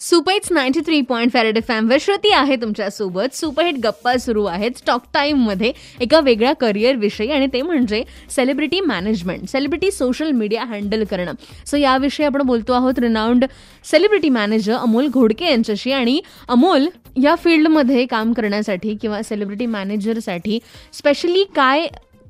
Superhits ninety three point five red F वर श्रुती आहे तुमच्यासोबत. सुपरहिट गप्पा सुरू आहेत. स्टॉक टाईममध्ये एका वेगळ्या करिअरविषयी आणि ते म्हणजे celebrity management celebrity social media handle करणं. सो याविषयी आपण बोलतो आहोत renowned celebrity manager Amol Ghodke यांच्याशी आणि अमोल या फील्डमध्ये काम करण्यासाठी किंवा सेलिब्रिटी मॅनेजरसाठी स्पेशली काय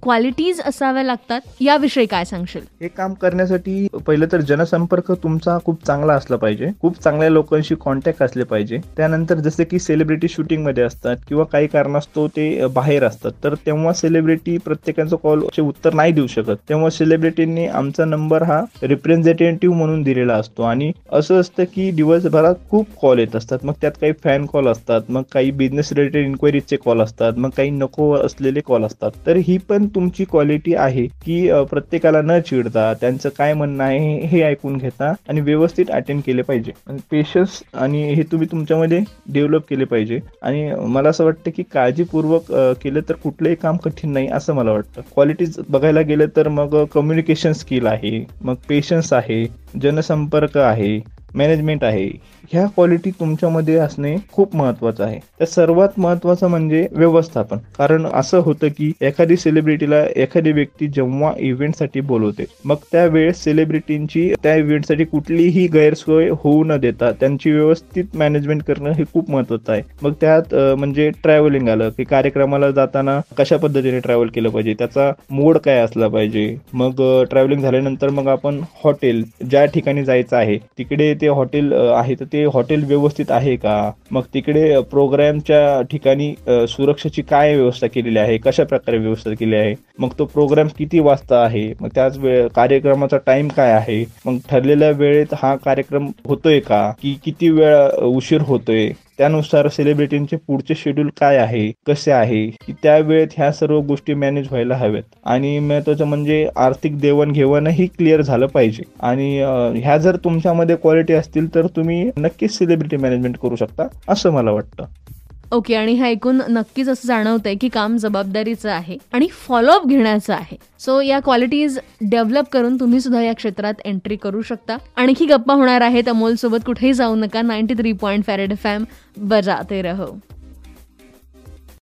क्वालिटीज असाव्या लागतात याविषयी काय सांगशील? हे काम करण्यासाठी पहिलं तर जनसंपर्क तुमचा खूप चांगला असला पाहिजे. खूप चांगल्या लोकांशी कॉन्टॅक्ट असले पाहिजे. त्यानंतर जसे की सेलिब्रिटी शूटिंगमध्ये असतात किंवा काही कारणास्तव ते बाहेर असतात. तर तेव्हा सेलिब्रिटी प्रत्येकाचं कॉलचे उत्तर नाही देऊ शकत. तेव्हा सेलिब्रिटींनी आमचा नंबर हा रिप्रेझेंटेटिव्ह म्हणून दिलेला असतो. आणि असं असतं की दिवसभरात खूप कॉल येत असतात. मग त्यात काही फॅन कॉल असतात. मग काही बिझनेस रिलेटेड इन्क्वायरीजचे कॉल असतात. मग काही नको असलेले कॉल असतात. तर ही पण तुमची क्वालिटी आहे की प्रत्येकाला न चिडता त्यांचं काय म्हणणं आहे हे ऐकून घेता आणि व्यवस्थित अटेंड केले पाहिजे. पेशन्स आणि हे तुम्ही तुमच्यामध्ये डेव्हलप केले पाहिजे. आणि मला असं वाटतं की काळजीपूर्वक केलं तर कुठलंही काम कठीण नाही असं मला वाटतं. क्वालिटीज बघायला गेलं तर मग कम्युनिकेशन स्किल आहे मग पेशन्स आहे जनसंपर्क आहे मॅनेजमेंट आहे. ह्या क्वालिटी तुमच्यामध्ये असणे खूप महत्वाचं आहे. त्या सर्वात महत्वाचं म्हणजे व्यवस्थापन. कारण असं होतं की एखादी सेलिब्रिटीला एखादी व्यक्ती जेव्हा इव्हेंटसाठी बोलवते मग त्यावेळेस सेलिब्रिटींची त्या इव्हेंटसाठी कुठलीही गैरसोय होऊ न देता त्यांची व्यवस्थित मॅनेजमेंट करणं हे खूप महत्वाचं आहे. मग त्यात म्हणजे ट्रॅव्हलिंग आलं की कार्यक्रमाला जाताना कशा पद्धतीने ट्रॅव्हल केलं पाहिजे त्याचा मोड काय असला पाहिजे मग ट्रॅव्हलिंग झाल्यानंतर मग आपण हॉटेल ज्या ठिकाणी जायचं आहे तिकडे ते ते हॉटेल आहे तर ते हॉटेल व्यवस्थित आहे का? मग तिकडे प्रोग्रामच्या ठिकाणी सुरक्षेची काय व्यवस्था केलेली आहे? कशा प्रकारे व्यवस्था केली आहे? मग तो प्रोग्राम किती वाजता आहे? मग त्याच वेळ कार्यक्रमाचा टाइम काय आहे? मग ठरलेल्या वेळेत हा कार्यक्रम होतोय का? की किती वेळ उशीर होतोय? त्यानुसार सेलिब्रिटींचे पुढचे शेड्यूल काय आहे कसे आहे की त्या वेळेत ह्या सर्व गोष्टी मॅनेज व्हायला हव्यात. आणि महत्वाचं म्हणजे आर्थिक देवाणघेवाणही क्लिअर झालं पाहिजे. आणि ह्या जर तुमच्यामध्ये क्वालिटी असतील तर तुम्ही नक्कीच सेलिब्रिटी मॅनेजमेंट करू शकता असं मला वाटतं. ओके आणि हे ऐकून नक्कीच असं जाणवतंय की काम जबाबदारीचं आहे आणि फॉलोअप घेण्याचं आहे. सो या क्वालिटीज डेव्हलप करून तुम्ही सुद्धा या क्षेत्रात एंट्री करू शकता. आणखी गप्पा होणार आहेत. अमोल सोबत कुठेही जाऊ नका. Ninety three point five red FM बजाते रहो.